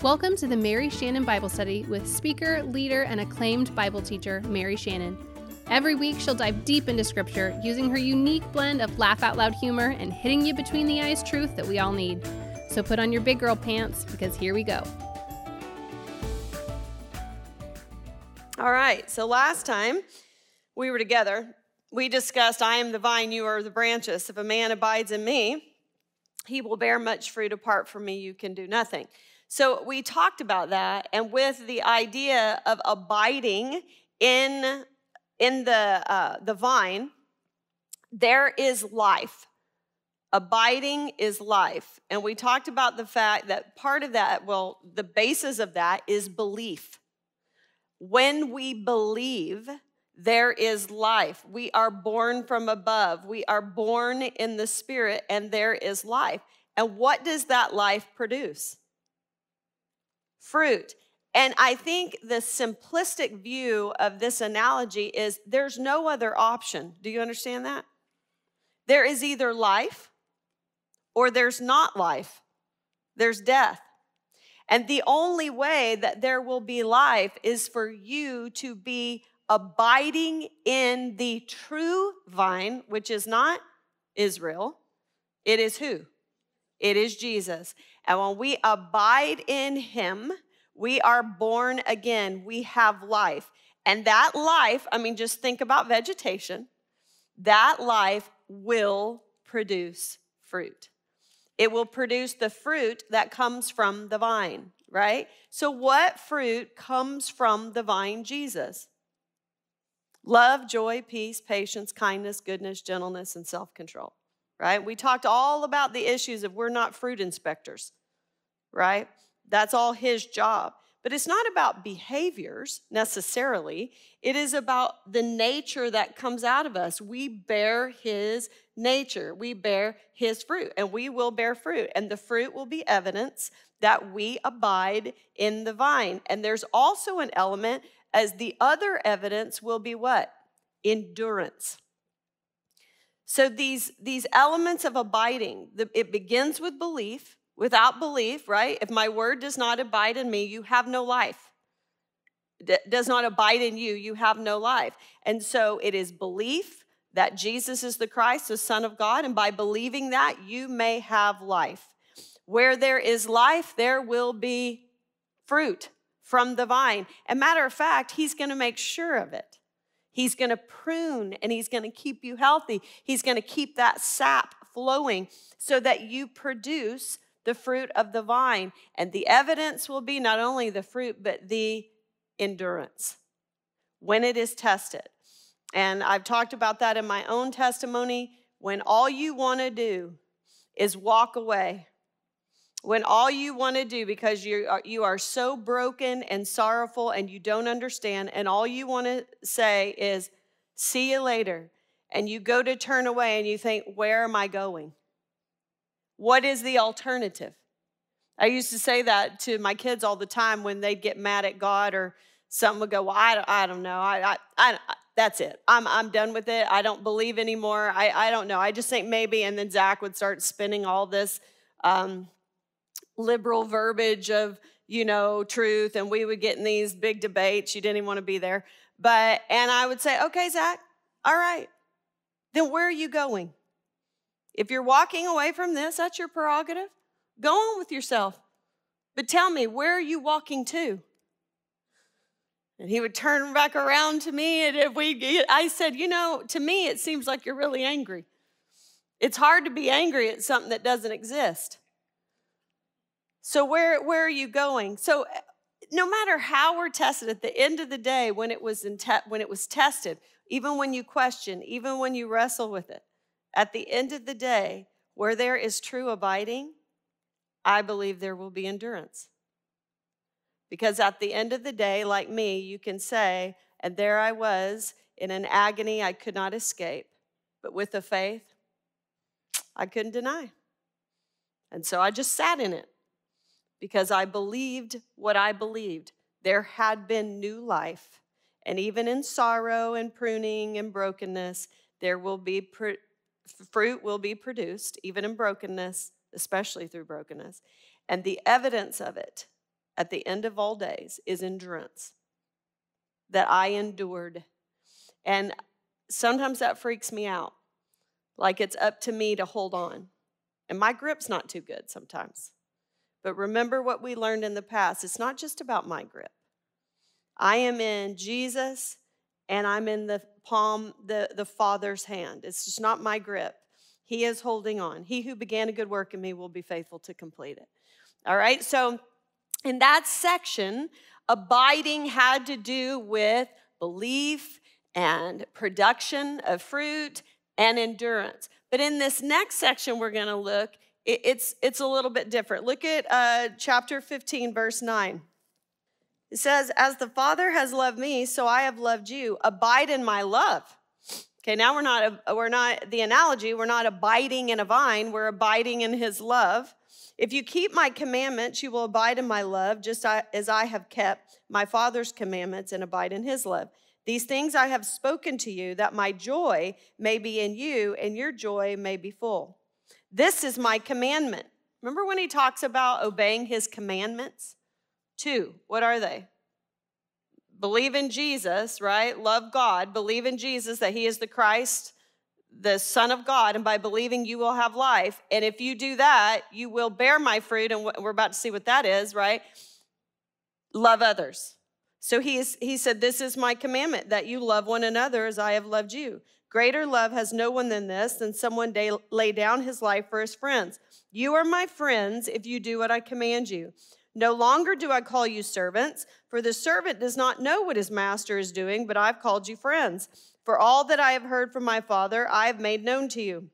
Welcome to the Mary Shannon Bible Study with speaker, leader, and acclaimed Bible teacher, Mary Shannon. Every week, she'll dive deep into Scripture using her unique blend of laugh out loud humor and hitting you between the eyes truth that we all need. So put on your big girl pants because here we go. All right, so last time we were together, we discussed I am the vine, you are the branches. If a man abides in me, he will bear much fruit. Apart from me, you can do nothing. So we talked about that, and with the idea of abiding in, in the, uh, the vine, there is life. Abiding is life. And we talked about the fact that part of that, well, the basis of that is belief. When we believe, there is life. We are born from above. We are born in the spirit, and there is life. And what does that life produce? Fruit. And I think the simplistic view of this analogy is there's no other option. Do you understand that? There is either life or there's not life, there's death. And the only way that there will be life is for you to be abiding in the true vine, which is not Israel. It is who? It is Jesus. And when we abide in him, we are born again. We have life. And that life, I mean, just think about vegetation, that life will produce fruit. It will produce the fruit that comes from the vine, right? So, what fruit comes from the vine, Jesus? Love, joy, peace, patience, kindness, goodness, gentleness, and self control right? We talked all about the issues of we're not fruit inspectors, right? That's all his job. But it's not about behaviors necessarily. It is about the nature that comes out of us. We bear his nature, we bear his fruit, and we will bear fruit. And the fruit will be evidence that we abide in the vine. And there's also an element as the other evidence will be what? Endurance. So these, these elements of abiding, the, it begins with belief. Without belief, right? If my word does not abide in me, you have no life. D- does not abide in you, you have no life. And so it is belief that Jesus is the Christ, the Son of God, and by believing that, you may have life. Where there is life, there will be fruit from the vine. And matter of fact, he's going to make sure of it. He's going to prune and he's going to keep you healthy. He's going to keep that sap flowing so that you produce the fruit of the vine. And the evidence will be not only the fruit, but the endurance when it is tested. And I've talked about that in my own testimony. When all you want to do is walk away when all you want to do because you are, you are so broken and sorrowful and you don't understand and all you want to say is see you later and you go to turn away and you think where am i going what is the alternative? I used to say that to my kids all the time when they'd get mad at god or something would go well i, I don't know. I, I, I, that's it. I'm, I'm done with it. I don't believe anymore. I, I don't know. I just think maybe and then zach would start spinning all this um, liberal verbiage of, you know, truth, and we would get in these big debates. You didn't even want to be there. But, and I would say, okay, Zach, all right, then where are you going? If you're walking away from this, that's your prerogative. Go on with yourself. But tell me, where are you walking to? And he would turn back around to me, and if we, I said, you know, to me, it seems like you're really angry. It's hard to be angry at something that doesn't exist. So where where are you going? So eh, no matter how we're tested at the end of the day when it was te- when it was tested, even when you question, even when you wrestle with it, at the end of the day where there is true abiding, I believe there will be endurance. Because at the end of the day, like me, you can say, and there I was in an agony I could not escape, but with the faith, I couldn't deny. And so I just sat in it because I believed what I believed. There had been new life. And even in sorrow and pruning and brokenness, there will be fruit will be produced, even in brokenness, especially through brokenness. And the evidence of it, at the end of all days is endurance. That I endured. And sometimes that freaks me out. Like it's up to me to hold on. And my grip's not too good sometimes. But remember what we learned in the past it's not just about my grip. I am in Jesus and I'm in the palm, the, the Father's hand. It's just not my grip. He is holding on. He who began a good work in me will be faithful to complete it. All right, so in that section, abiding had to do with belief and production of fruit and endurance. But in this next section, we're going to look, it's, it's a little bit different. Look at uh, chapter 15, verse 9. It says, As the Father has loved me, so I have loved you. Abide in my love. Okay, now we're not, we're not, the analogy, we're not abiding in a vine, we're abiding in his love. If you keep my commandments, you will abide in my love, just as I have kept my Father's commandments and abide in his love. These things I have spoken to you, that my joy may be in you and your joy may be full. This is my commandment. Remember when he talks about obeying his commandments? Two, what are they? Believe in Jesus, right? Love God. Believe in Jesus that he is the Christ, the Son of God, and by believing, you will have life. And if you do that, you will bear my fruit, and we're about to see what that is, right? Love others. So he, he said, This is my commandment that you love one another as I have loved you. Greater love has no one than this, than someone lay down his life for his friends. You are my friends if you do what I command you. No longer do I call you servants, for the servant does not know what his master is doing, but I've called you friends. For all that I have heard from my Father, I have made known to you.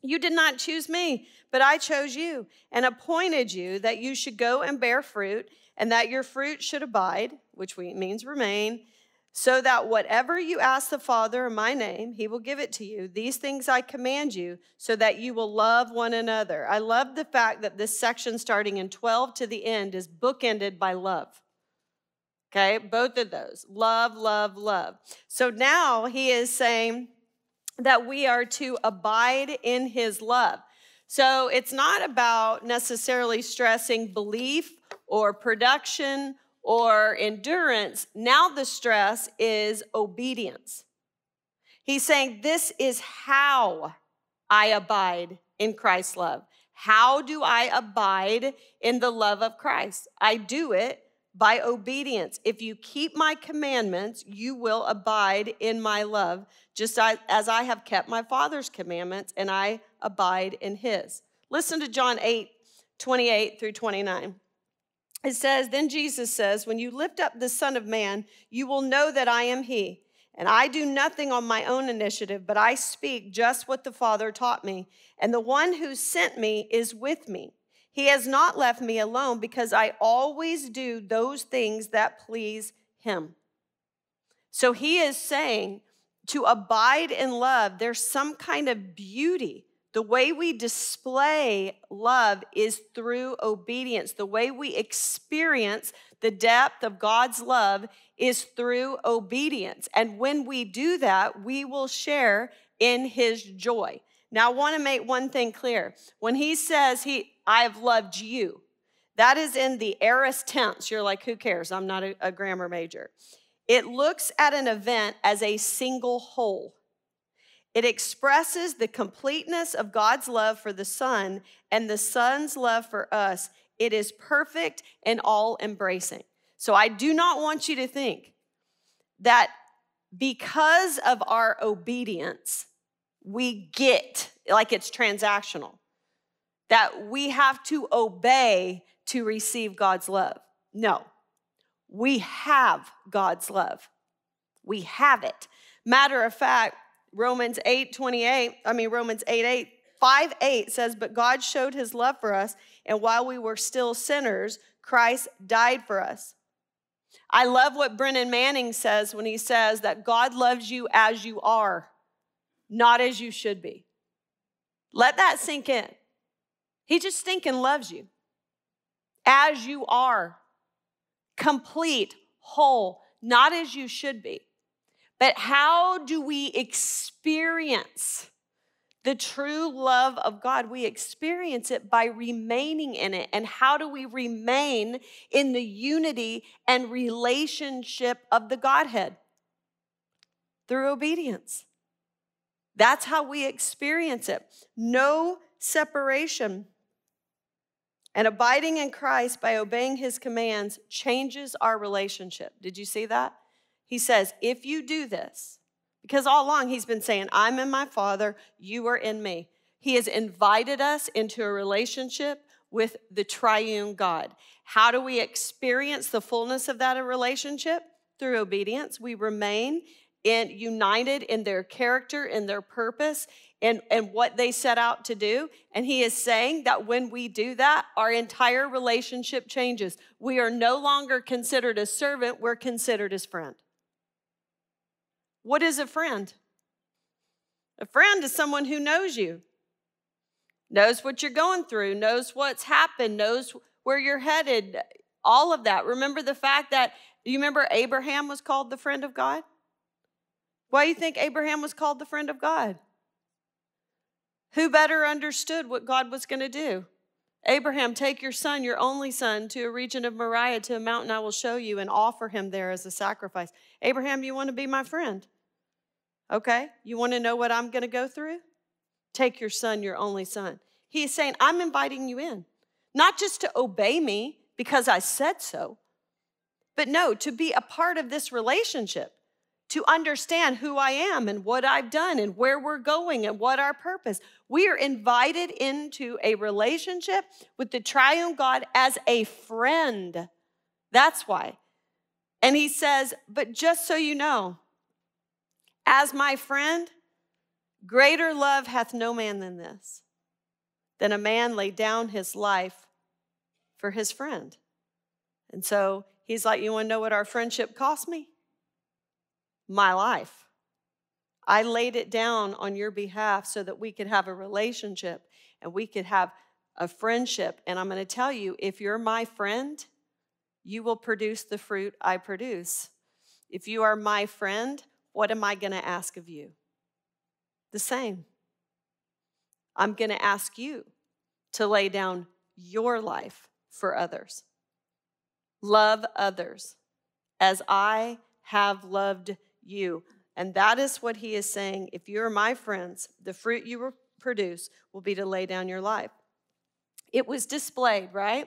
You did not choose me, but I chose you and appointed you that you should go and bear fruit, and that your fruit should abide, which means remain, so that whatever you ask the Father in my name, he will give it to you. These things I command you, so that you will love one another. I love the fact that this section, starting in 12 to the end, is bookended by love. Okay, both of those love, love, love. So now he is saying that we are to abide in his love. So it's not about necessarily stressing belief or production or endurance. Now the stress is obedience. He's saying, This is how I abide in Christ's love. How do I abide in the love of Christ? I do it by obedience. If you keep my commandments, you will abide in my love, just as I have kept my Father's commandments and I abide in his. Listen to John 8, 28 through 29. It says, Then Jesus says, When you lift up the Son of Man, you will know that I am he. And I do nothing on my own initiative, but I speak just what the Father taught me. And the one who sent me is with me. He has not left me alone because I always do those things that please him. So he is saying to abide in love, there's some kind of beauty. The way we display love is through obedience. The way we experience the depth of God's love is through obedience. And when we do that, we will share in his joy. Now, I want to make one thing clear. When he says he, I have loved you, that is in the aorist tense. You're like, who cares? I'm not a, a grammar major. It looks at an event as a single whole. It expresses the completeness of God's love for the Son and the Son's love for us. It is perfect and all embracing. So I do not want you to think that because of our obedience, we get, like it's transactional, that we have to obey to receive God's love. No, we have God's love. We have it. Matter of fact, Romans 8 28, I mean, Romans 8 8, 5 8 says, But God showed his love for us, and while we were still sinners, Christ died for us. I love what Brennan Manning says when he says that God loves you as you are not as you should be. Let that sink in. He just stinking loves you as you are, complete, whole, not as you should be. But how do we experience The true love of God, we experience it by remaining in it. And how do we remain in the unity and relationship of the Godhead? Through obedience. That's how we experience it. No separation. And abiding in Christ by obeying his commands changes our relationship. Did you see that? He says, if you do this, because all along he's been saying, I'm in my Father, you are in me. He has invited us into a relationship with the triune God. How do we experience the fullness of that relationship? Through obedience. We remain in, united in their character, in their purpose, and, and what they set out to do. And he is saying that when we do that, our entire relationship changes. We are no longer considered a servant, we're considered his friend. What is a friend? A friend is someone who knows you, knows what you're going through, knows what's happened, knows where you're headed, all of that. Remember the fact that, you remember Abraham was called the friend of God? Why do you think Abraham was called the friend of God? Who better understood what God was going to do? Abraham, take your son, your only son, to a region of Moriah, to a mountain I will show you, and offer him there as a sacrifice. Abraham, you want to be my friend? Okay, you want to know what I'm going to go through? Take your son, your only son. He is saying, I'm inviting you in, not just to obey me because I said so, but no, to be a part of this relationship to understand who I am and what I've done and where we're going and what our purpose. We are invited into a relationship with the triune God as a friend. That's why. And he says, But just so you know, as my friend, greater love hath no man than this, than a man lay down his life for his friend. And so he's like, You want to know what our friendship cost me? my life. I laid it down on your behalf so that we could have a relationship and we could have a friendship. And I'm going to tell you if you're my friend, you will produce the fruit I produce. If you are my friend, what am I going to ask of you? The same. I'm going to ask you to lay down your life for others. Love others as I have loved you. And that is what he is saying. If you're my friends, the fruit you will produce will be to lay down your life. It was displayed, right?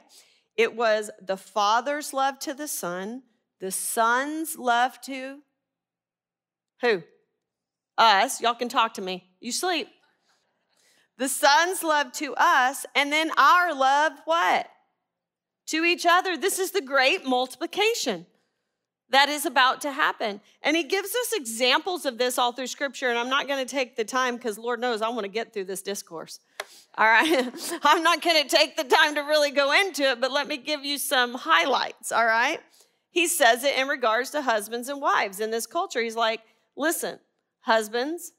It was the Father's love to the Son, the Son's love to who? Us. Y'all can talk to me. You sleep. The Son's love to us, and then our love, what? To each other. This is the great multiplication that is about to happen. And he gives us examples of this all through scripture. And I'm not going to take the time because Lord knows I want to get through this discourse. All right. I'm not going to take the time to really go into it, but let me give you some highlights. All right. He says it in regards to husbands and wives in this culture. He's like, listen, husbands,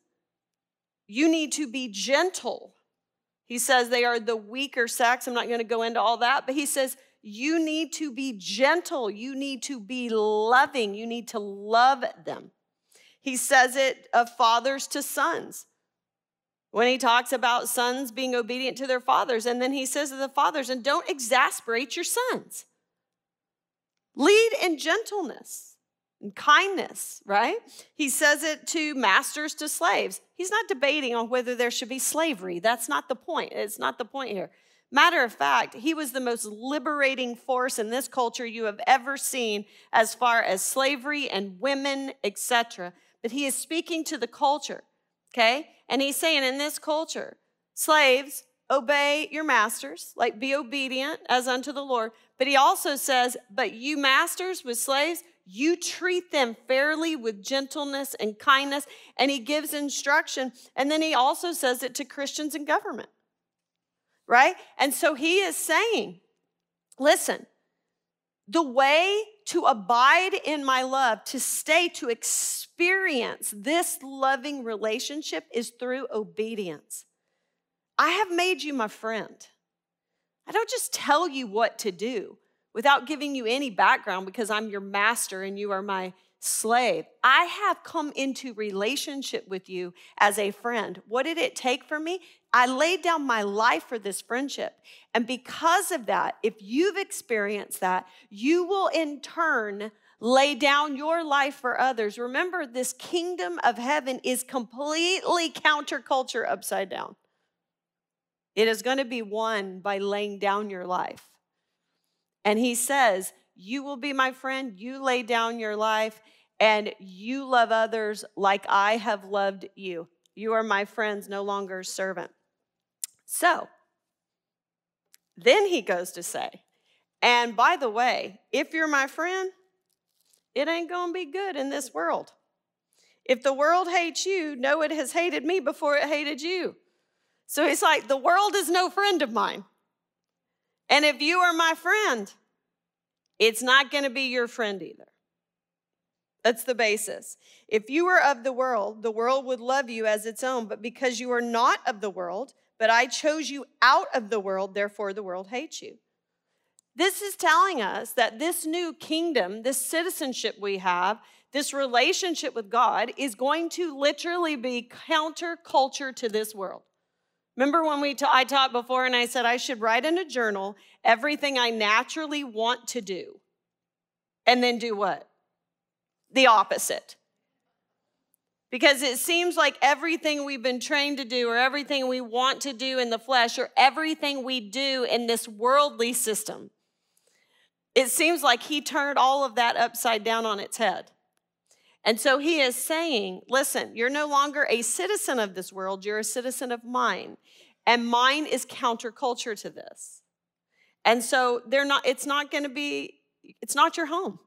you need to be gentle. He says they are the weaker sex. I'm not going to go into all that, but he says, you need to be gentle. You need to be loving. You need to love them. He says it of fathers to sons when he talks about sons being obedient to their fathers. And then he says to the fathers, and don't exasperate your sons. Lead in gentleness kindness, right? He says it to masters to slaves. He's not debating on whether there should be slavery. That's not the point. It's not the point here. Matter of fact, he was the most liberating force in this culture you have ever seen as far as slavery and women, etc. But he is speaking to the culture, okay? And he's saying in this culture, slaves, obey your masters, like be obedient as unto the Lord. But he also says, but you masters with slaves, you treat them fairly with gentleness and kindness. And he gives instruction. And then he also says it to Christians in government right? And so he is saying, listen, the way to abide in my love, to stay, to experience this loving relationship is through obedience. I have made you my friend. I don't just tell you what to do without giving you any background because I'm your master and you are my slave. I have come into relationship with you as a friend. What did it take for me? I laid down my life for this friendship. And because of that, if you've experienced that, you will in turn lay down your life for others. Remember, this kingdom of heaven is completely counterculture upside down. It is going to be won by laying down your life. And he says, You will be my friend. You lay down your life and you love others like I have loved you. You are my friends, no longer servant. So, then he goes to say, and by the way, if you're my friend, it ain't gonna be good in this world. If the world hates you, know it has hated me before it hated you. So he's like, the world is no friend of mine. And if you are my friend, it's not gonna be your friend either. That's the basis. If you were of the world, the world would love you as its own, but because you are not of the world, but I chose you out of the world, therefore the world hates you. This is telling us that this new kingdom, this citizenship we have, this relationship with God is going to literally be counterculture to this world. Remember when we ta- I taught before and I said I should write in a journal everything I naturally want to do and then do what? The opposite. Because it seems like everything we've been trained to do, or everything we want to do in the flesh, or everything we do in this worldly system, it seems like he turned all of that upside down on its head. And so he is saying, listen, you're no longer a citizen of this world, you're a citizen of mine. And mine is counterculture to this. And so they're not, it's not gonna be, it's not your home.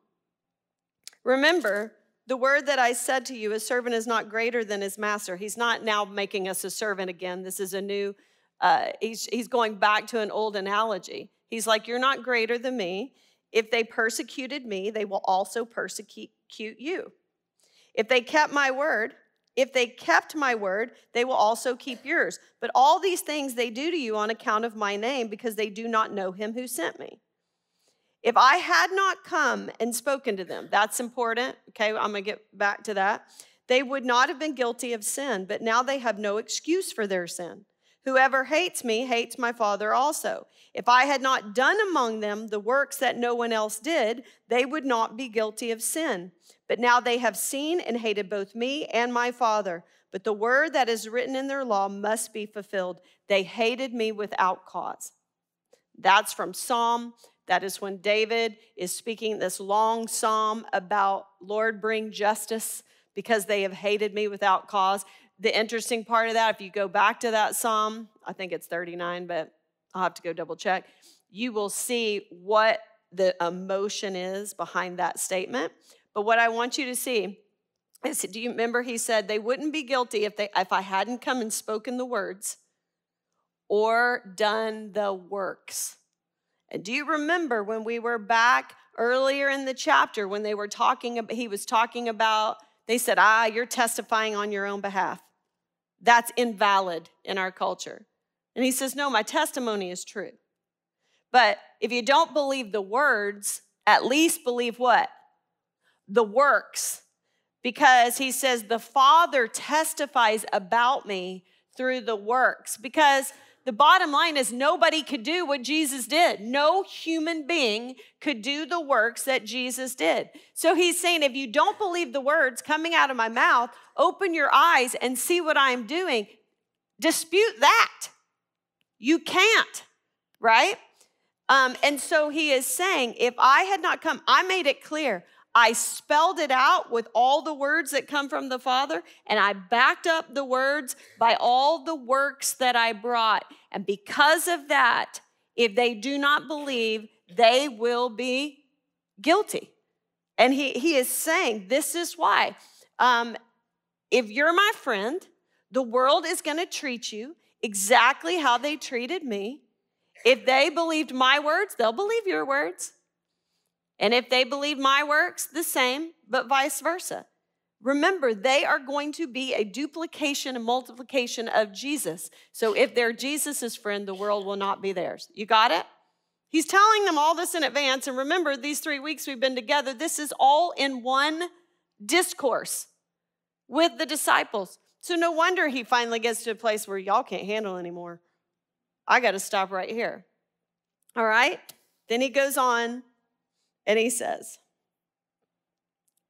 Remember, the word that I said to you, a servant is not greater than his master. He's not now making us a servant again. This is a new, uh, he's, he's going back to an old analogy. He's like, You're not greater than me. If they persecuted me, they will also persecute you. If they kept my word, if they kept my word, they will also keep yours. But all these things they do to you on account of my name because they do not know him who sent me. If I had not come and spoken to them, that's important. Okay, I'm to get back to that. They would not have been guilty of sin, but now they have no excuse for their sin. Whoever hates me hates my Father also. If I had not done among them the works that no one else did, they would not be guilty of sin. But now they have seen and hated both me and my Father. But the word that is written in their law must be fulfilled. They hated me without cause. That's from Psalm that is when David is speaking this long psalm about, Lord, bring justice because they have hated me without cause. The interesting part of that, if you go back to that psalm, I think it's 39, but I'll have to go double check, you will see what the emotion is behind that statement. But what I want you to see is do you remember he said they wouldn't be guilty if they if I hadn't come and spoken the words or done the works. And do you remember when we were back earlier in the chapter when they were talking he was talking about, they said, ah, you're testifying on your own behalf. That's invalid in our culture. And he says, no, my testimony is true. But if you don't believe the words, at least believe what? The works. Because he says, the Father testifies about me through the works. Because the bottom line is nobody could do what Jesus did. No human being could do the works that Jesus did. So he's saying, if you don't believe the words coming out of my mouth, open your eyes and see what I'm doing. Dispute that. You can't, right? Um, and so he is saying, if I had not come, I made it clear. I spelled it out with all the words that come from the Father, and I backed up the words by all the works that I brought. And because of that, if they do not believe, they will be guilty. And he, he is saying, This is why. Um, if you're my friend, the world is going to treat you exactly how they treated me. If they believed my words, they'll believe your words. And if they believe my works, the same, but vice versa. Remember, they are going to be a duplication and multiplication of Jesus. So if they're Jesus's friend, the world will not be theirs. You got it? He's telling them all this in advance. And remember, these three weeks we've been together, this is all in one discourse with the disciples. So no wonder he finally gets to a place where y'all can't handle anymore. I got to stop right here. All right? Then he goes on and he says,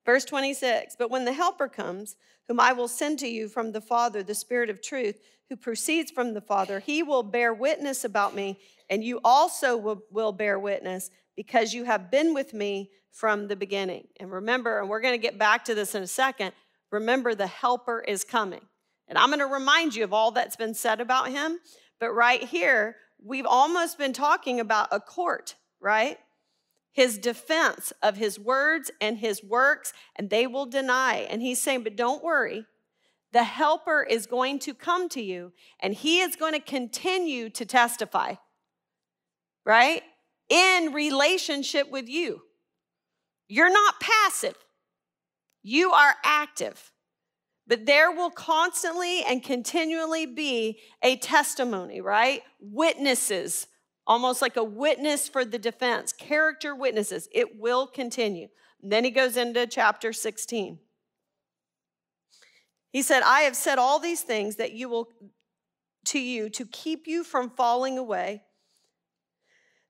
verse 26 But when the Helper comes, whom I will send to you from the Father, the Spirit of truth, who proceeds from the Father, he will bear witness about me, and you also will, will bear witness because you have been with me from the beginning. And remember, and we're going to get back to this in a second, remember the Helper is coming. And I'm going to remind you of all that's been said about him. But right here, we've almost been talking about a court, right? His defense of his words and his works, and they will deny. And he's saying, but don't worry. The helper is going to come to you, and he is going to continue to testify, right? In relationship with you. You're not passive, you are active. But there will constantly and continually be a testimony, right? Witnesses, almost like a witness for the defense, character witnesses. It will continue. And then he goes into chapter 16. He said, I have said all these things that you will to you to keep you from falling away.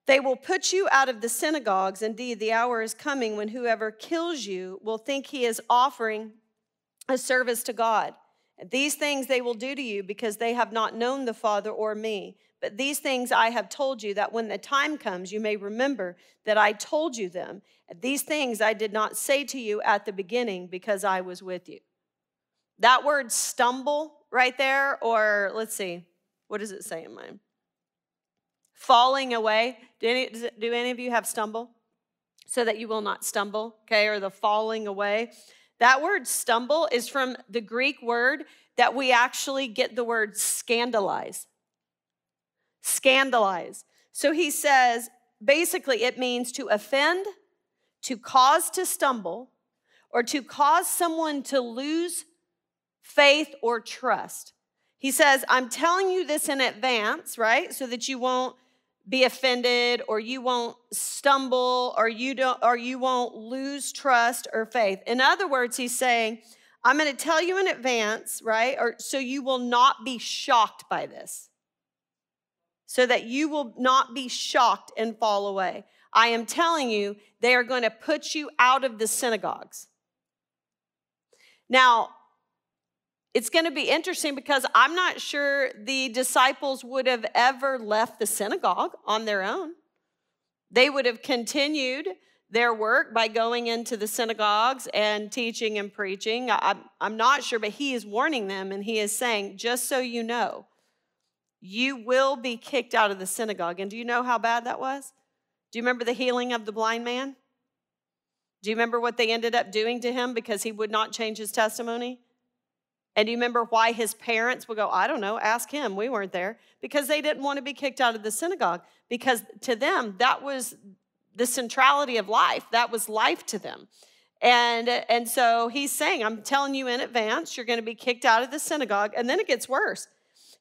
They will put you out of the synagogues. Indeed, the hour is coming when whoever kills you will think he is offering a service to God. These things they will do to you because they have not known the Father or me. But these things I have told you that when the time comes, you may remember that I told you them. These things I did not say to you at the beginning because I was with you. That word stumble right there, or let's see, what does it say in mine? Falling away. Do any, do any of you have stumble? So that you will not stumble, okay, or the falling away. That word stumble is from the Greek word that we actually get the word scandalize. Scandalize. So he says basically it means to offend, to cause to stumble, or to cause someone to lose faith or trust. He says, I'm telling you this in advance, right? So that you won't be offended or you won't stumble or you don't or you won't lose trust or faith. In other words, he's saying, I'm going to tell you in advance, right? Or so you will not be shocked by this. So that you will not be shocked and fall away. I am telling you, they are going to put you out of the synagogues. Now, it's going to be interesting because I'm not sure the disciples would have ever left the synagogue on their own. They would have continued their work by going into the synagogues and teaching and preaching. I'm not sure, but he is warning them and he is saying, just so you know, you will be kicked out of the synagogue. And do you know how bad that was? Do you remember the healing of the blind man? Do you remember what they ended up doing to him because he would not change his testimony? And do you remember why his parents would go, I don't know, ask him. We weren't there. Because they didn't want to be kicked out of the synagogue. Because to them, that was the centrality of life. That was life to them. And, and so he's saying, I'm telling you in advance, you're going to be kicked out of the synagogue. And then it gets worse.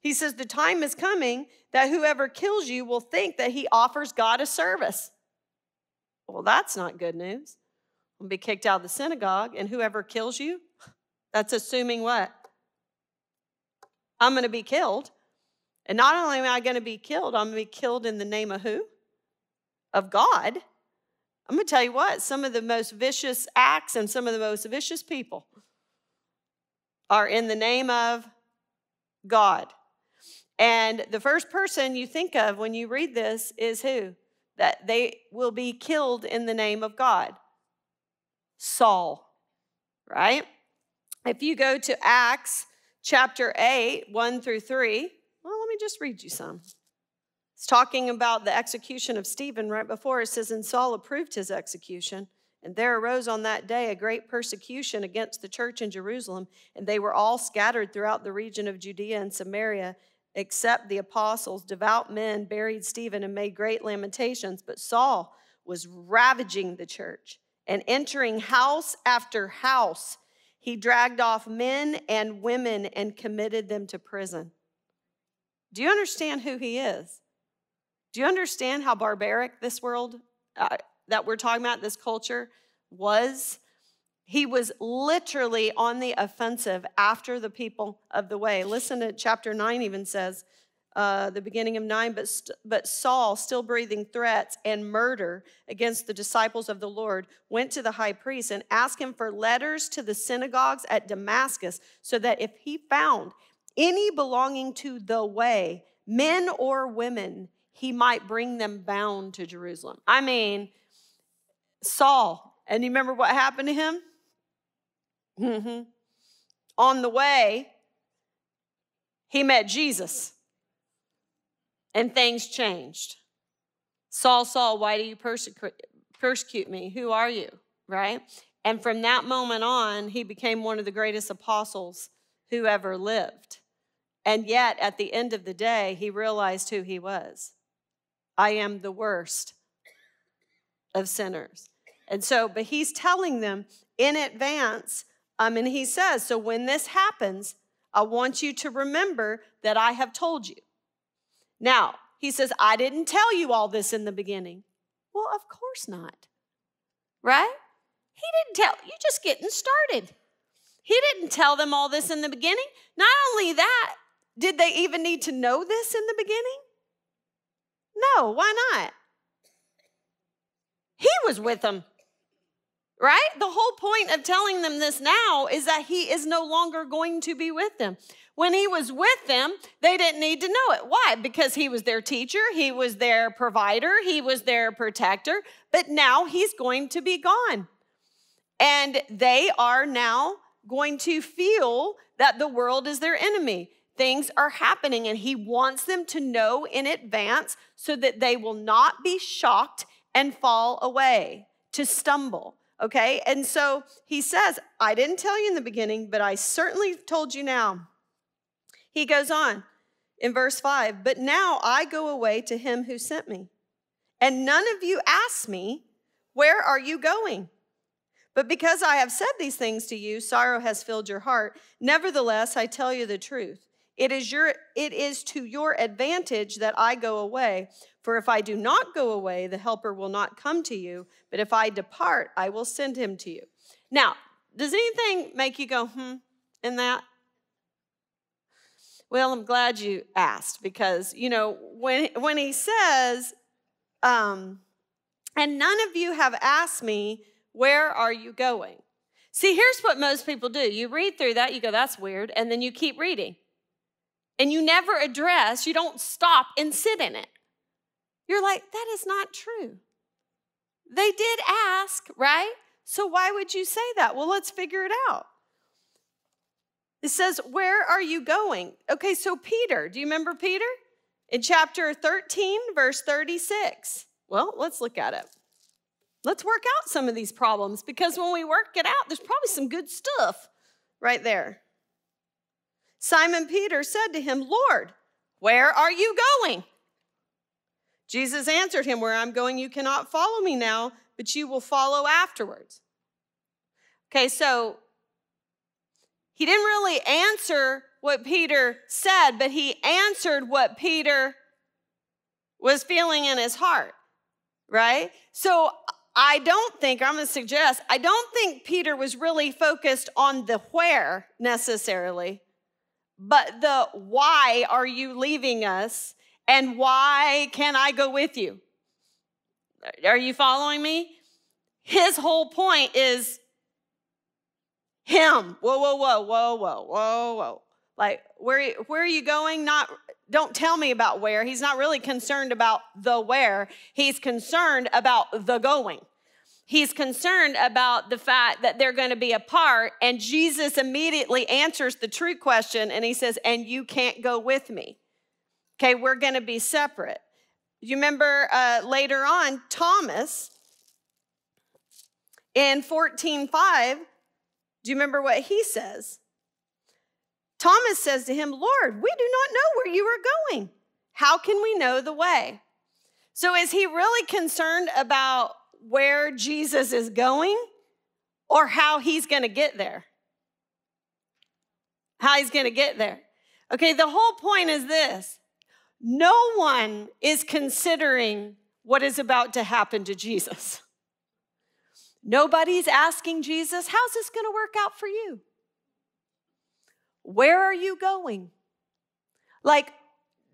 He says, The time is coming that whoever kills you will think that he offers God a service. Well, that's not good news. I'll be kicked out of the synagogue, and whoever kills you, that's assuming what? I'm going to be killed. And not only am I going to be killed, I'm going to be killed in the name of who? Of God. I'm going to tell you what, some of the most vicious acts and some of the most vicious people are in the name of God. And the first person you think of when you read this is who? That they will be killed in the name of God. Saul, right? If you go to Acts chapter 8, 1 through 3. Well, let me just read you some. It's talking about the execution of Stephen right before. It says, And Saul approved his execution. And there arose on that day a great persecution against the church in Jerusalem, and they were all scattered throughout the region of Judea and Samaria, except the apostles. Devout men buried Stephen and made great lamentations. But Saul was ravaging the church and entering house after house he dragged off men and women and committed them to prison. Do you understand who he is? Do you understand how barbaric this world uh, that we're talking about, this culture, was? He was literally on the offensive after the people of the way. Listen to chapter 9, even says, uh, the beginning of 9, but, st- but Saul, still breathing threats and murder against the disciples of the Lord, went to the high priest and asked him for letters to the synagogues at Damascus, so that if he found any belonging to the way, men or women, he might bring them bound to Jerusalem. I mean, Saul, and you remember what happened to him? Mm-hmm. On the way, he met Jesus and things changed. Saul, Saul, why do you persecute me? Who are you? Right? And from that moment on, he became one of the greatest apostles who ever lived. And yet, at the end of the day, he realized who he was. I am the worst of sinners. And so, but he's telling them in advance, um, and he says, So when this happens, I want you to remember that I have told you. Now, he says, I didn't tell you all this in the beginning. Well, of course not. Right? He didn't tell, you're just getting started. He didn't tell them all this in the beginning. Not only that, did they even need to know this in the beginning? No, why not? He was with them, right? The whole point of telling them this now is that he is no longer going to be with them. When he was with them, they didn't need to know it. Why? Because he was their teacher, he was their provider, he was their protector, but now he's going to be gone. And they are now going to feel that the world is their enemy things are happening and he wants them to know in advance so that they will not be shocked and fall away, to stumble. Okay? And so he says, I didn't tell you in the beginning, but I certainly told you now. He goes on in verse 5 But now I go away to him who sent me. And none of you ask me, Where are you going? But because I have said these things to you, sorrow has filled your heart. Nevertheless, I tell you the truth. It is, your, it is to your advantage that I go away. For if I do not go away, the Helper will not come to you. But if I depart, I will send him to you. Now, does anything make you go, hmm, in that? Well, I'm glad you asked because, you know, when, when he says, um, and none of you have asked me, where are you going? See, here's what most people do. You read through that, you go, that's weird, and then you keep reading and you never address, you don't stop and sit in it. You're like, that is not true. They did ask, right? So why would you say that? Well, let's figure it out. It says, Where are you going? Okay, so Peter, do you remember Peter? In chapter 13, verse 36. Well, let's look at it. Let's work out some of these problems because when we work it out, there's probably some good stuff right there. Simon Peter said to him, Lord, where are you going? Jesus answered him, Where I'm going, you cannot follow me now, but you will follow afterwards. Okay, so he didn't really answer what Peter said, but he answered what Peter was feeling in his heart, right? So I don't think, I'm gonna suggest, I don't think Peter was really focused on the where necessarily but the why are you leaving us and why can I go with you? Are you following me? His whole point is him. Whoa, whoa, whoa, whoa, whoa, whoa, whoa. Like, where, where are you going? Not, don't tell me about where. He's not really concerned about the where. He's concerned about the going. He's concerned about the fact that they're going to be apart. And Jesus immediately answers the true question and he says, And you can't go with me. Okay, we're going to be separate. You remember uh, later on, Thomas in 14:5, do you remember what he says? Thomas says to him, Lord, we do not know where you are going. How can we know the way? So is he really concerned about where Jesus is going or how he's going to get there. How he's going to get there. Okay, the whole point is this no one is considering what is about to happen to Jesus. Nobody's asking Jesus, how's this going to work out for you? Where are you going? Like,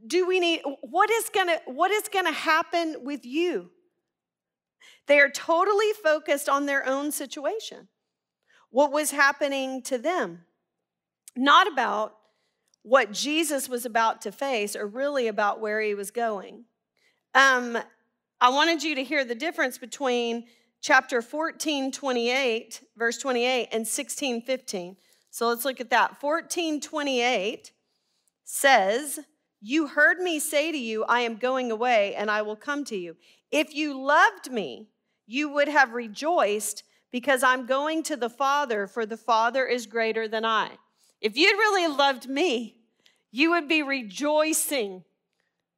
do we need what is gonna what is gonna happen with you? They are totally focused on their own situation, what was happening to them, not about what Jesus was about to face or really about where he was going. Um, I wanted you to hear the difference between chapter 14, 28, verse 28, and 16, 15. So let's look at that. 14, 28 says, You heard me say to you, I am going away and I will come to you. If you loved me, you would have rejoiced because I'm going to the Father, for the Father is greater than I. If you'd really loved me, you would be rejoicing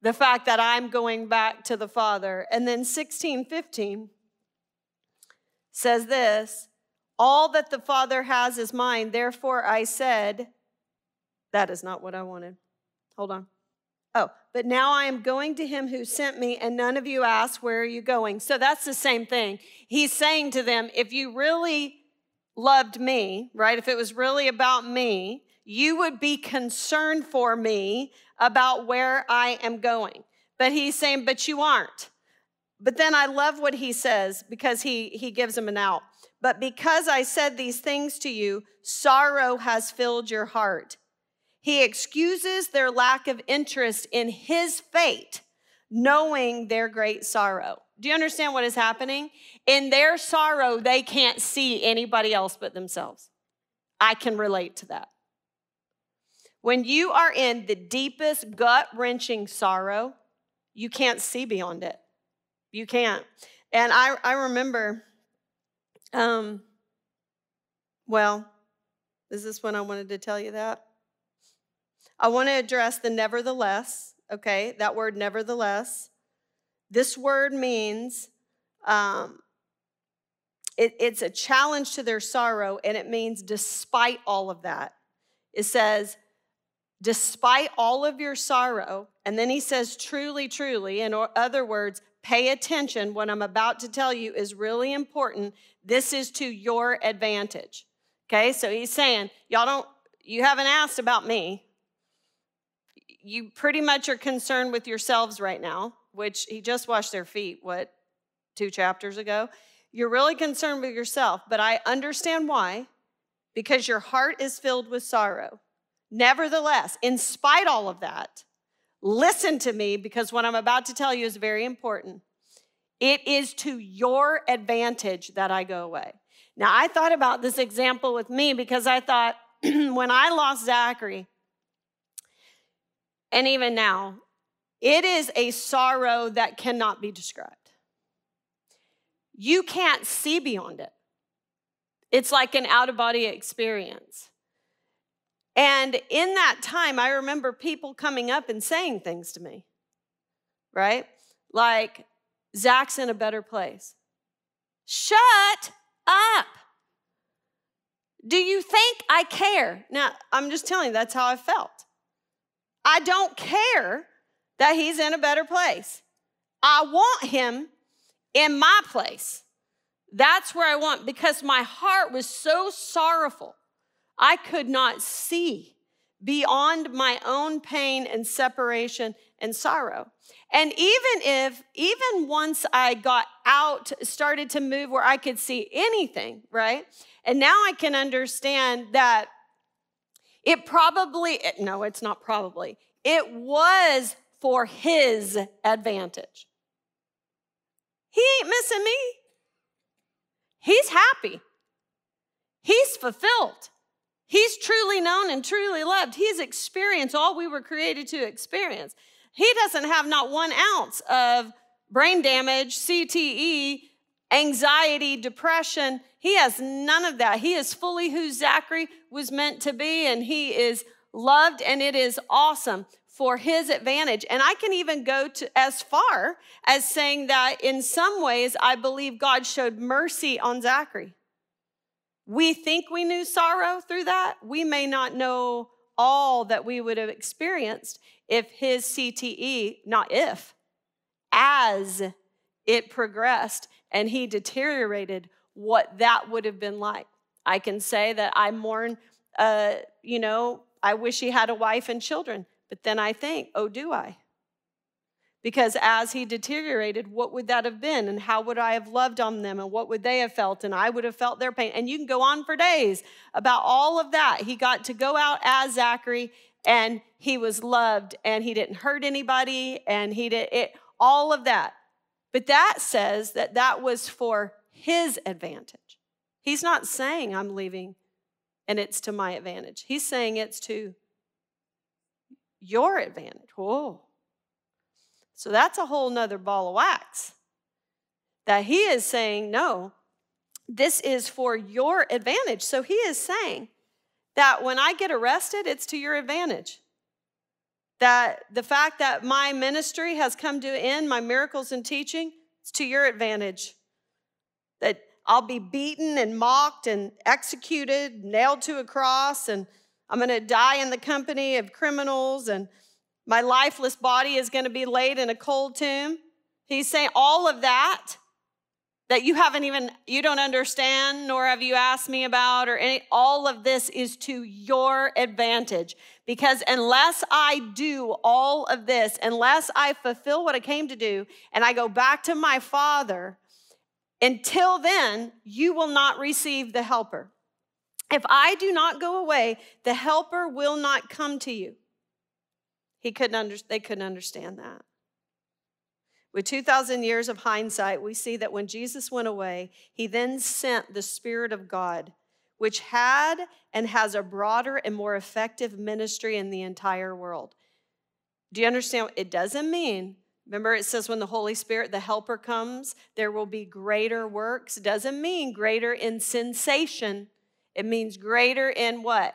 the fact that I'm going back to the Father. And then 16, 15 says this All that the Father has is mine. Therefore I said, That is not what I wanted. Hold on. Oh, but now I am going to him who sent me, and none of you ask, Where are you going? So that's the same thing. He's saying to them, If you really loved me, right, if it was really about me, you would be concerned for me about where I am going. But he's saying, But you aren't. But then I love what he says because he, he gives them an out. But because I said these things to you, sorrow has filled your heart. He excuses their lack of interest in his fate, knowing their great sorrow. Do you understand what is happening? In their sorrow, they can't see anybody else but themselves. I can relate to that. When you are in the deepest, gut wrenching sorrow, you can't see beyond it. You can't. And I, I remember, um, well, is this when I wanted to tell you that? I want to address the nevertheless, okay? That word nevertheless. This word means um, it, it's a challenge to their sorrow, and it means despite all of that. It says, despite all of your sorrow, and then he says, truly, truly, in other words, pay attention. What I'm about to tell you is really important. This is to your advantage. Okay, so he's saying, y'all don't, you haven't asked about me you pretty much are concerned with yourselves right now, which he just washed their feet, what, two chapters ago? You're really concerned with yourself, but I understand why, because your heart is filled with sorrow. Nevertheless, in spite all of that, listen to me because what I'm about to tell you is very important. It is to your advantage that I go away. Now, I thought about this example with me because I thought when I lost Zachary, and even now, it is a sorrow that cannot be described. You can't see beyond it. It's like an out of body experience. And in that time, I remember people coming up and saying things to me, right? Like, Zach's in a better place. Shut up. Do you think I care? Now, I'm just telling you, that's how I felt. I don't care that he's in a better place. I want him in my place. That's where I want because my heart was so sorrowful. I could not see beyond my own pain and separation and sorrow. And even if, even once I got out, started to move where I could see anything, right? And now I can understand that it probably, no, it's not probably, it was for his advantage. He ain't missing me. He's happy. He's fulfilled. He's truly known and truly loved. He's experienced all we were created to experience. He doesn't have not one ounce of brain damage, CTE, anxiety, depression. He has none of that. He is fully who Zachary was meant to be, and he is loved, and it is awesome for his advantage. And I can even go to as far as saying that in some ways, I believe God showed mercy on Zachary. We think we knew sorrow through that. We may not know all that we would have experienced if his CTE, not if, as it progressed and he deteriorated what that would have been like. I can say that I mourn, uh, you know, I wish he had a wife and children, but then I think, oh, do I? Because as he deteriorated, what would that have been? And how would I have loved on them? And what would they have felt? And I would have felt their pain. And you can go on for days about all of that. He got to go out as Zachary and he was loved and he didn't hurt anybody and he did it, all of that. But that says that that was for his advantage. He's not saying I'm leaving and it's to my advantage. He's saying it's to your advantage. Whoa. So that's a whole nother ball of wax. That he is saying, no, this is for your advantage. So he is saying that when I get arrested, it's to your advantage. That the fact that my ministry has come to an end, my miracles and teaching, it's to your advantage. That I'll be beaten and mocked and executed, nailed to a cross, and I'm going to die in the company of criminals, and my lifeless body is going to be laid in a cold tomb. He's saying all of that that you haven't even you don't understand nor have you asked me about or any all of this is to your advantage because unless i do all of this unless i fulfill what i came to do and i go back to my father until then, you will not receive the helper. If I do not go away, the helper will not come to you. He couldn't under, they couldn't understand that. With 2,000 years of hindsight, we see that when Jesus went away, he then sent the Spirit of God, which had and has a broader and more effective ministry in the entire world. Do you understand? It doesn't mean Remember, it says when the Holy Spirit, the helper, comes, there will be greater works. Doesn't mean greater in sensation, it means greater in what?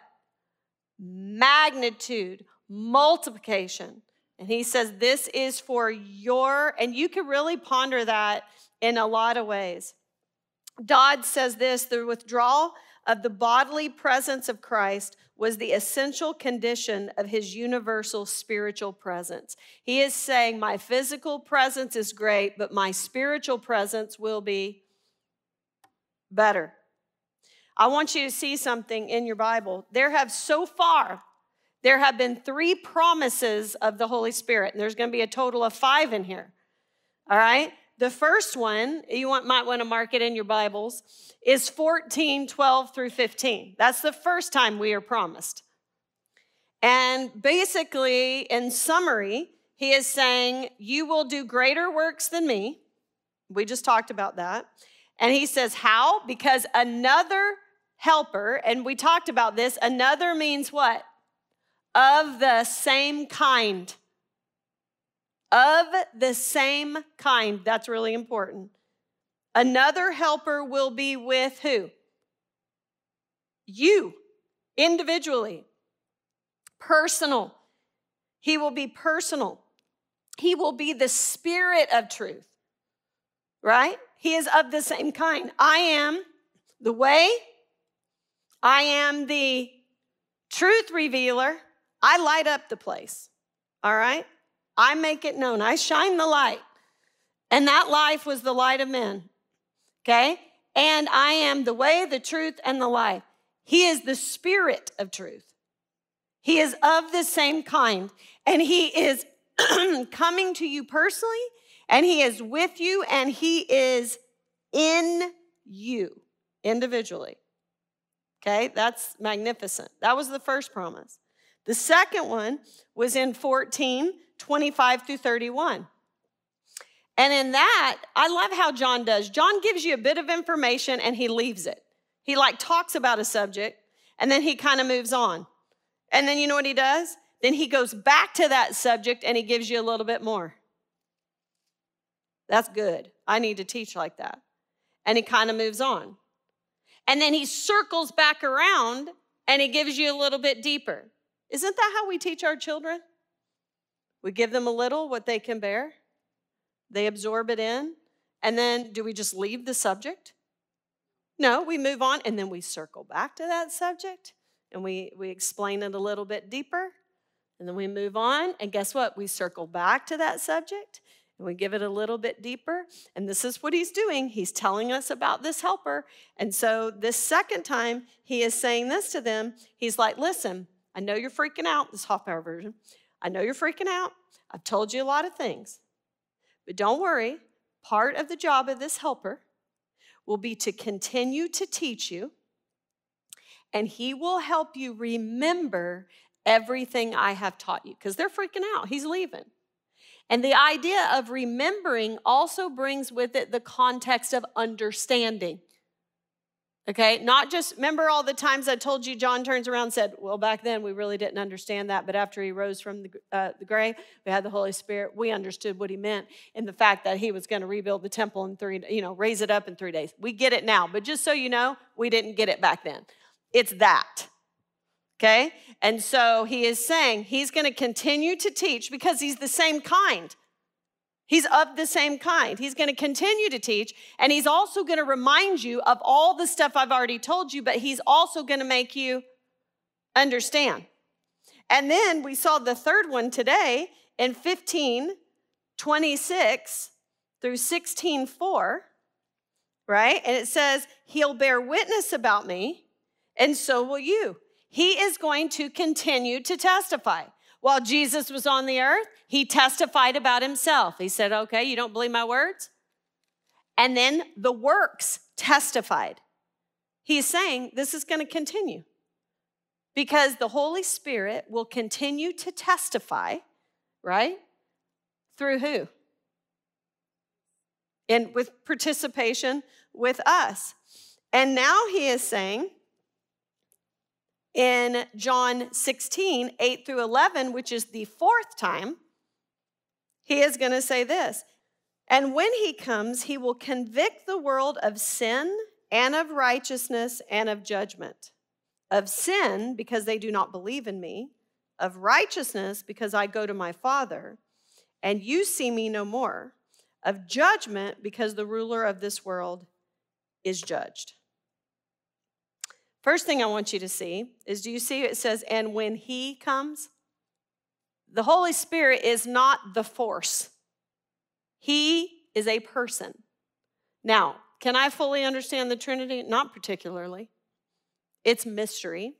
Magnitude, multiplication. And he says, This is for your, and you can really ponder that in a lot of ways. Dodd says this the withdrawal of the bodily presence of Christ was the essential condition of his universal spiritual presence. He is saying, My physical presence is great, but my spiritual presence will be better. I want you to see something in your Bible. There have so far, there have been three promises of the Holy Spirit, and there's going to be a total of five in here. All right? The first one, you want, might want to mark it in your Bibles, is 14, 12 through 15. That's the first time we are promised. And basically, in summary, he is saying, You will do greater works than me. We just talked about that. And he says, How? Because another helper, and we talked about this, another means what? Of the same kind of the same kind. That's really important. Another helper will be with who? You, individually, personal. He will be personal. He will be the spirit of truth, right? He is of the same kind. I am the way, I am the truth revealer. I light up the place, all right? I make it known. I shine the light. And that life was the light of men. Okay? And I am the way, the truth, and the life. He is the spirit of truth. He is of the same kind. And he is coming to you personally, and he is with you, and he is in you individually. Okay? That's magnificent. That was the first promise. The second one was in 14 25 through 31. And in that, I love how John does. John gives you a bit of information and he leaves it. He like talks about a subject and then he kind of moves on. And then you know what he does? Then he goes back to that subject and he gives you a little bit more. That's good. I need to teach like that. And he kind of moves on. And then he circles back around and he gives you a little bit deeper. Isn't that how we teach our children? We give them a little, what they can bear. They absorb it in. And then do we just leave the subject? No, we move on and then we circle back to that subject and we, we explain it a little bit deeper. And then we move on. And guess what? We circle back to that subject and we give it a little bit deeper. And this is what he's doing. He's telling us about this helper. And so, this second time, he is saying this to them. He's like, Listen, I know you're freaking out, this power version. I know you're freaking out. I've told you a lot of things. But don't worry, part of the job of this helper will be to continue to teach you, and he will help you remember everything I have taught you because they're freaking out. He's leaving. And the idea of remembering also brings with it the context of understanding. Okay, not just remember all the times I told you John turns around and said, Well, back then we really didn't understand that, but after he rose from the, uh, the grave, we had the Holy Spirit. We understood what he meant in the fact that he was going to rebuild the temple in three, you know, raise it up in three days. We get it now, but just so you know, we didn't get it back then. It's that. Okay, and so he is saying he's going to continue to teach because he's the same kind. He's of the same kind. He's going to continue to teach, and he's also going to remind you of all the stuff I've already told you, but he's also going to make you understand. And then we saw the third one today in 15, 26 through 16, 4, right? And it says, He'll bear witness about me, and so will you. He is going to continue to testify. While Jesus was on the earth, he testified about himself. He said, Okay, you don't believe my words? And then the works testified. He's saying this is going to continue because the Holy Spirit will continue to testify, right? Through who? And with participation with us. And now he is saying, in John 16, 8 through 11, which is the fourth time, he is going to say this. And when he comes, he will convict the world of sin and of righteousness and of judgment. Of sin, because they do not believe in me, of righteousness, because I go to my Father, and you see me no more, of judgment, because the ruler of this world is judged. First thing I want you to see is do you see it says, and when he comes? The Holy Spirit is not the force, he is a person. Now, can I fully understand the Trinity? Not particularly. It's mystery.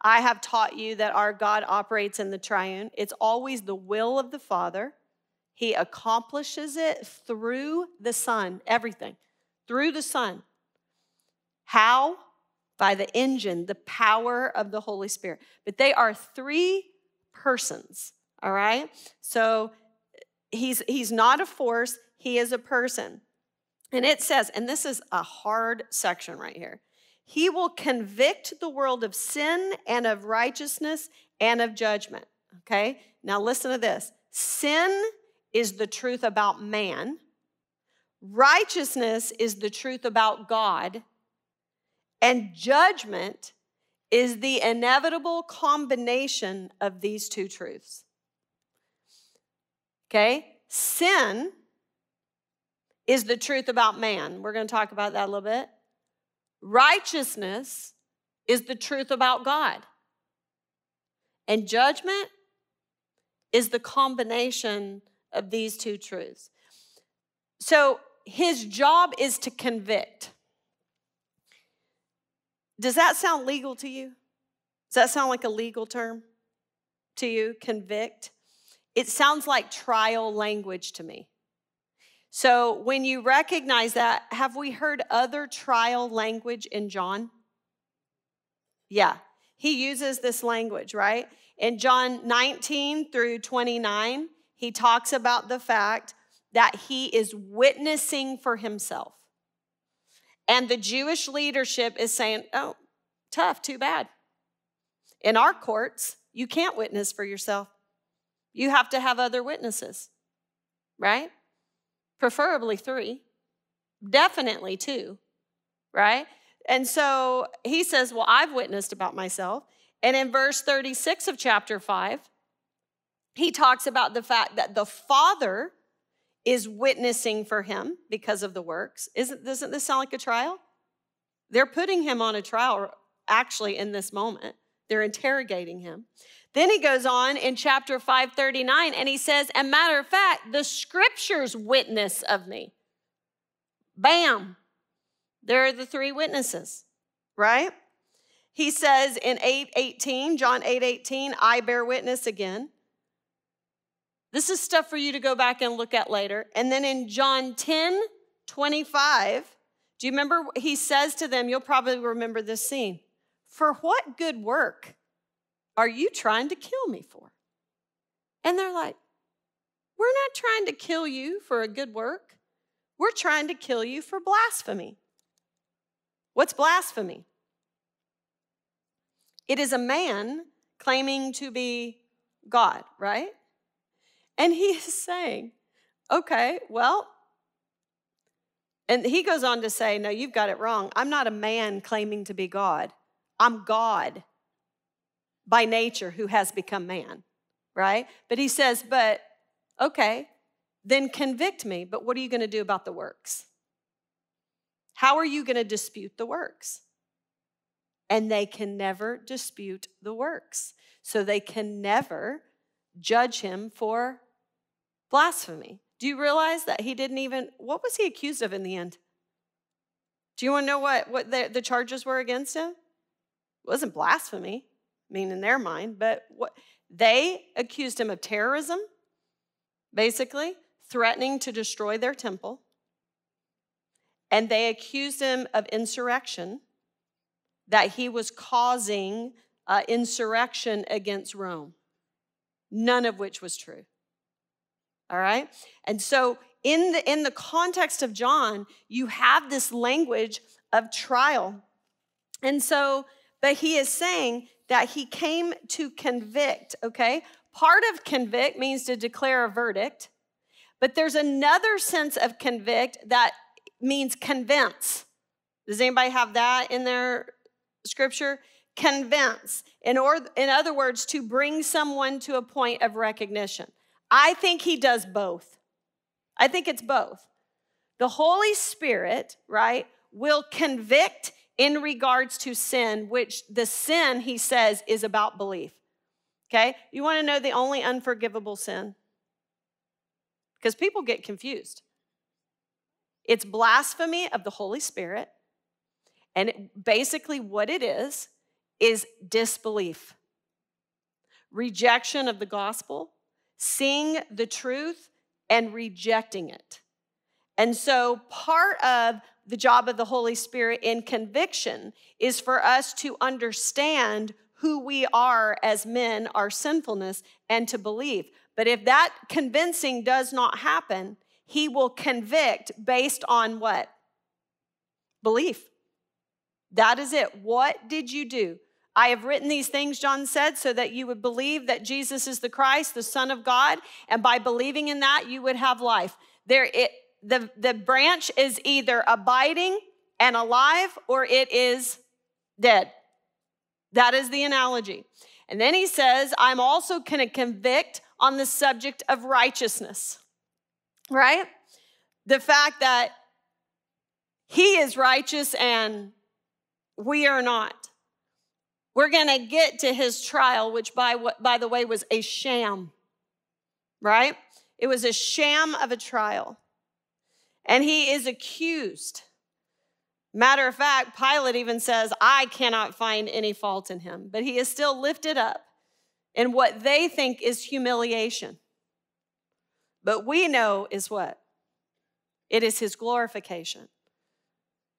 I have taught you that our God operates in the triune. It's always the will of the Father. He accomplishes it through the Son, everything, through the Son. How? By the engine, the power of the Holy Spirit. But they are three persons, all right? So he's he's not a force, he is a person. And it says, and this is a hard section right here. He will convict the world of sin and of righteousness and of judgment. Okay? Now listen to this. Sin is the truth about man. Righteousness is the truth about God and judgment is the inevitable combination of these two truths. Okay? Sin is the truth about man. We're going to talk about that a little bit. Righteousness is the truth about God. And judgment is the combination of these two truths. So his job is to convict. Does that sound legal to you? Does that sound like a legal term to you? Convict? It sounds like trial language to me. So when you recognize that, have we heard other trial language in John? Yeah, he uses this language, right? In John 19 through 29, he talks about the fact that he is witnessing for himself. And the Jewish leadership is saying, oh, tough, too bad. In our courts, you can't witness for yourself. You have to have other witnesses, right? Preferably three, definitely two, right? And so he says, Well, I've witnessed about myself. And in verse 36 of chapter 5, he talks about the fact that the Father is witnessing for him because of the works. Isn't, doesn't this sound like a trial? They're putting him on a trial actually in this moment. They're interrogating him. Then he goes on in chapter 539 and he says, and matter of fact, the scriptures witness of me. Bam. There are the three witnesses, right? He says in 818, John 8:18, I bear witness again. This is stuff for you to go back and look at later. And then in John 10, 25, do you remember he says to them, you'll probably remember this scene. For what good work are you trying to kill me for? And they're like, We're not trying to kill you for a good work. We're trying to kill you for blasphemy. What's blasphemy? It is a man claiming to be God, right? And he is saying, okay, well, and he goes on to say, no, you've got it wrong. I'm not a man claiming to be God. I'm God by nature who has become man, right? But he says, but okay, then convict me. But what are you going to do about the works? How are you going to dispute the works? And they can never dispute the works. So they can never judge him for blasphemy. Do you realize that he didn't even, what was he accused of in the end? Do you want to know what, what the, the charges were against him? It wasn't blasphemy, I mean, in their mind, but what they accused him of terrorism, basically, threatening to destroy their temple. And they accused him of insurrection, that he was causing uh, insurrection against Rome, none of which was true. All right? And so, in the, in the context of John, you have this language of trial. And so, but he is saying that he came to convict, okay? Part of convict means to declare a verdict, but there's another sense of convict that means convince. Does anybody have that in their scripture? Convince. In, or, in other words, to bring someone to a point of recognition. I think he does both. I think it's both. The Holy Spirit, right, will convict in regards to sin, which the sin, he says, is about belief. Okay? You want to know the only unforgivable sin? Because people get confused. It's blasphemy of the Holy Spirit. And it, basically, what it is, is disbelief, rejection of the gospel, seeing the truth and rejecting it. And so, part of the job of the Holy Spirit in conviction is for us to understand who we are as men, our sinfulness, and to believe. But if that convincing does not happen, he will convict based on what? Belief. That is it. What did you do? I have written these things, John said, so that you would believe that Jesus is the Christ, the Son of God, and by believing in that, you would have life. There, it, the, the branch is either abiding and alive or it is dead. That is the analogy. And then he says, I'm also going to convict on the subject of righteousness, right? The fact that he is righteous and we are not. We're going to get to his trial, which, by, by the way, was a sham, right? It was a sham of a trial and he is accused. Matter of fact, Pilate even says, I cannot find any fault in him, but he is still lifted up in what they think is humiliation. But we know is what? It is his glorification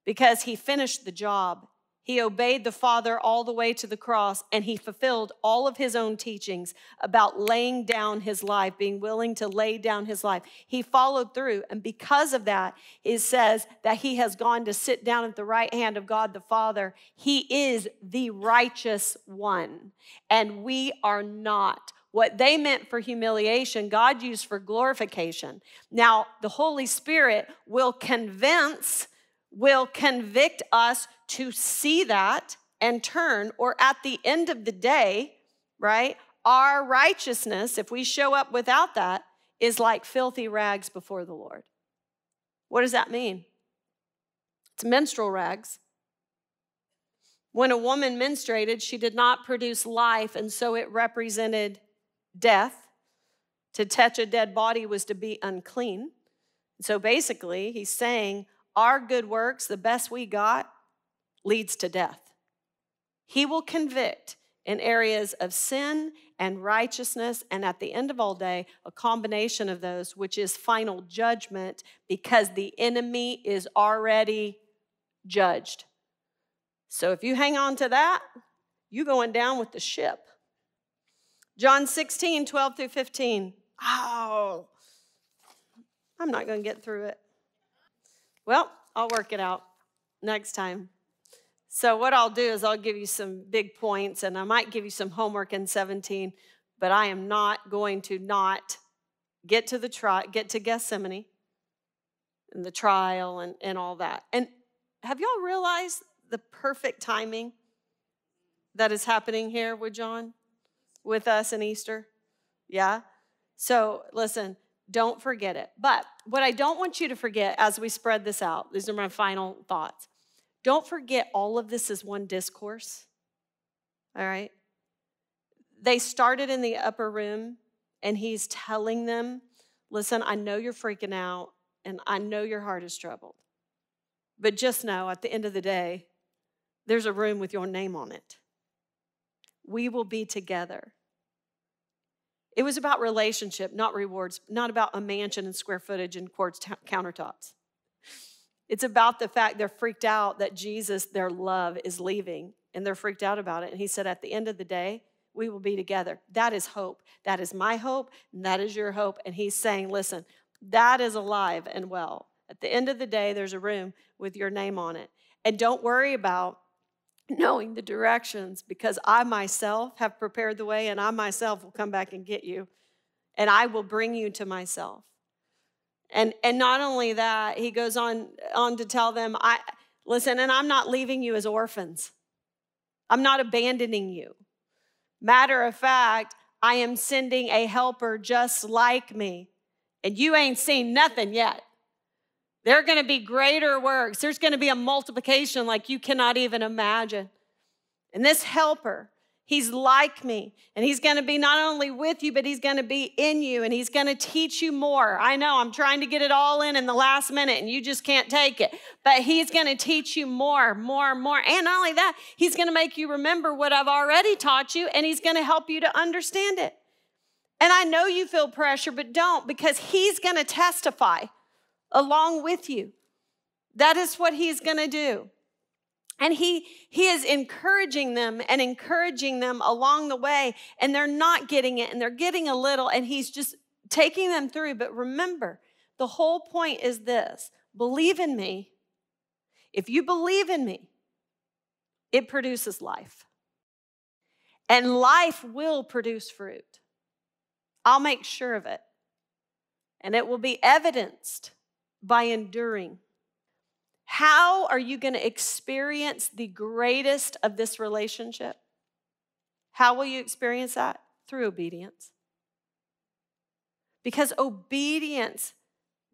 because he finished the job he obeyed the Father all the way to the cross, and he fulfilled all of his own teachings about laying down his life, being willing to lay down his life. He followed through, and because of that, it says that he has gone to sit down at the right hand of God the Father. He is the righteous one, and we are not. What they meant for humiliation, God used for glorification. Now, the Holy Spirit will convince will convict us to see that and turn, or at the end of the day, right? Our righteousness, if we show up without that, is like filthy rags before the Lord. What does that mean? It's menstrual rags. When a woman menstruated, she did not produce life, and so it represented death. To touch a dead body was to be unclean. So basically, he's saying our good works, the best we got, leads to death. He will convict in areas of sin and righteousness, and at the end of all day, a combination of those, which is final judgment because the enemy is already judged. So if you hang on to that, you're going down with the ship. John 16, 12 through 15. Oh, I'm not going to get through it. Well, I'll work it out next time. So, what I'll do is I'll give you some big points and I might give you some homework in 17, but I am not going to not get to the get to Gethsemane and the trial and, and all that. And have y'all realized the perfect timing that is happening here with John, with us in Easter? Yeah? So, listen, don't forget it. But what I don't want you to forget as we spread this out, these are my final thoughts. Don't forget all of this is one discourse. All right? They started in the upper room and he's telling them, listen, I know you're freaking out and I know your heart is troubled. But just know at the end of the day, there's a room with your name on it. We will be together. It was about relationship, not rewards, not about a mansion and square footage and quartz t- countertops. It's about the fact they're freaked out that Jesus, their love, is leaving, and they're freaked out about it. And he said, At the end of the day, we will be together. That is hope. That is my hope, and that is your hope. And he's saying, Listen, that is alive and well. At the end of the day, there's a room with your name on it. And don't worry about knowing the directions because I myself have prepared the way and I myself will come back and get you and I will bring you to myself. And and not only that, he goes on on to tell them, I listen, and I'm not leaving you as orphans. I'm not abandoning you. Matter of fact, I am sending a helper just like me. And you ain't seen nothing yet. There are going to be greater works. There's going to be a multiplication like you cannot even imagine. And this helper, he's like me. And he's going to be not only with you, but he's going to be in you and he's going to teach you more. I know I'm trying to get it all in in the last minute and you just can't take it. But he's going to teach you more, more, more. And not only that, he's going to make you remember what I've already taught you and he's going to help you to understand it. And I know you feel pressure, but don't because he's going to testify along with you. That is what he's going to do. And he, he is encouraging them and encouraging them along the way, and they're not getting it, and they're getting a little, and he's just taking them through. But remember, the whole point is this believe in me. If you believe in me, it produces life. And life will produce fruit. I'll make sure of it. And it will be evidenced by enduring. How are you going to experience the greatest of this relationship? How will you experience that? Through obedience. Because obedience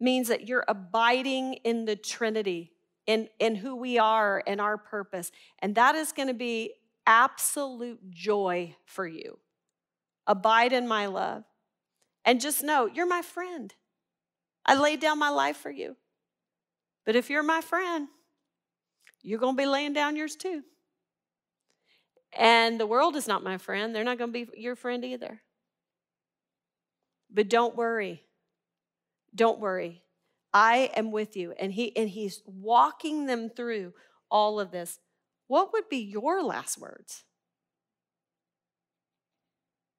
means that you're abiding in the Trinity, in, in who we are and our purpose. And that is going to be absolute joy for you. Abide in my love. And just know you're my friend. I laid down my life for you. But if you're my friend, you're going to be laying down yours too. And the world is not my friend. They're not going to be your friend either. But don't worry. Don't worry. I am with you. And he and he's walking them through all of this. What would be your last words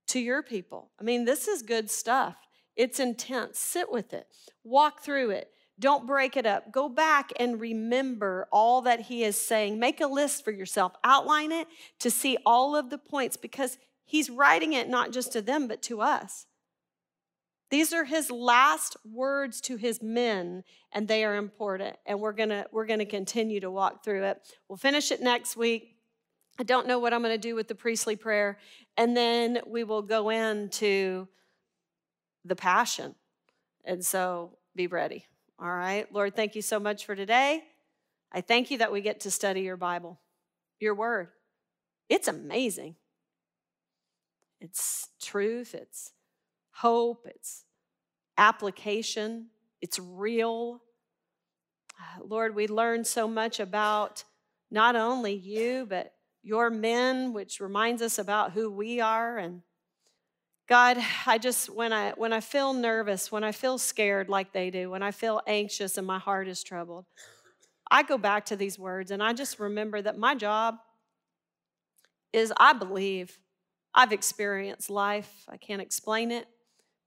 to your people? I mean, this is good stuff. It's intense. Sit with it, walk through it. Don't break it up. Go back and remember all that he is saying. Make a list for yourself, outline it to see all of the points because he's writing it not just to them, but to us. These are his last words to his men, and they are important. And we're gonna we're gonna continue to walk through it. We'll finish it next week. I don't know what I'm gonna do with the priestly prayer, and then we will go into the passion. And so be ready. All right. Lord, thank you so much for today. I thank you that we get to study your Bible. Your word. It's amazing. It's truth, it's hope, it's application, it's real. Lord, we learn so much about not only you, but your men, which reminds us about who we are. And God, I just when I when I feel nervous, when I feel scared like they do, when I feel anxious and my heart is troubled, I go back to these words and I just remember that my job is I believe I've experienced life. I can't explain it,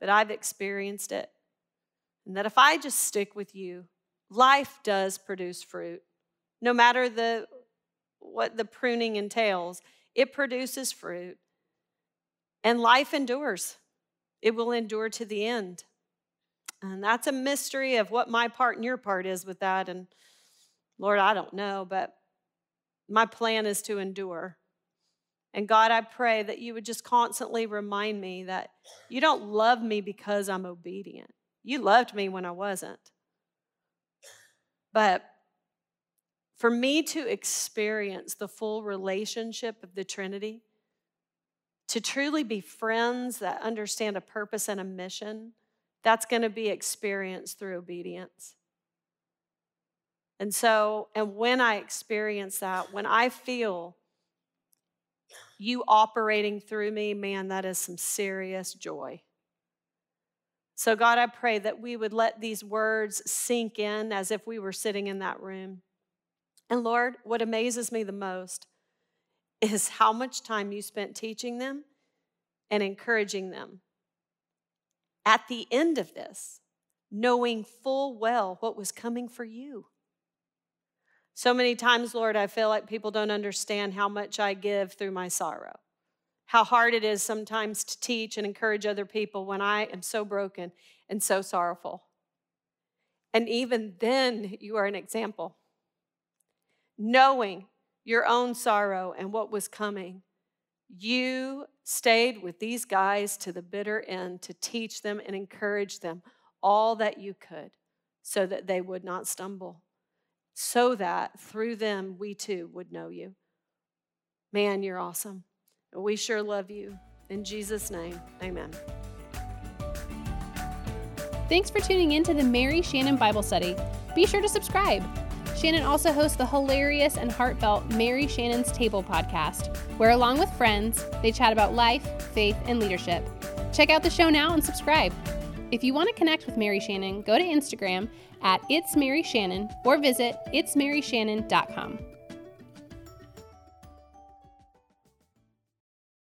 but I've experienced it. And that if I just stick with you, life does produce fruit. No matter the what the pruning entails, it produces fruit. And life endures. It will endure to the end. And that's a mystery of what my part and your part is with that. And Lord, I don't know, but my plan is to endure. And God, I pray that you would just constantly remind me that you don't love me because I'm obedient. You loved me when I wasn't. But for me to experience the full relationship of the Trinity, to truly be friends that understand a purpose and a mission, that's going to be experienced through obedience. And so, and when I experience that, when I feel you operating through me, man, that is some serious joy. So, God, I pray that we would let these words sink in as if we were sitting in that room. And Lord, what amazes me the most is how much time you spent teaching them and encouraging them. At the end of this, knowing full well what was coming for you. So many times, Lord, I feel like people don't understand how much I give through my sorrow. How hard it is sometimes to teach and encourage other people when I am so broken and so sorrowful. And even then, you are an example. Knowing your own sorrow and what was coming, you stayed with these guys to the bitter end to teach them and encourage them all that you could so that they would not stumble so that through them we too would know you. Man, you're awesome. We sure love you. In Jesus' name, amen. Thanks for tuning in to the Mary Shannon Bible Study. Be sure to subscribe. Shannon also hosts the hilarious and heartfelt Mary Shannon's Table podcast, where, along with friends, they chat about life, faith, and leadership. Check out the show now and subscribe. If you want to connect with Mary Shannon, go to Instagram at It's Mary Shannon or visit itsmaryshannon.com.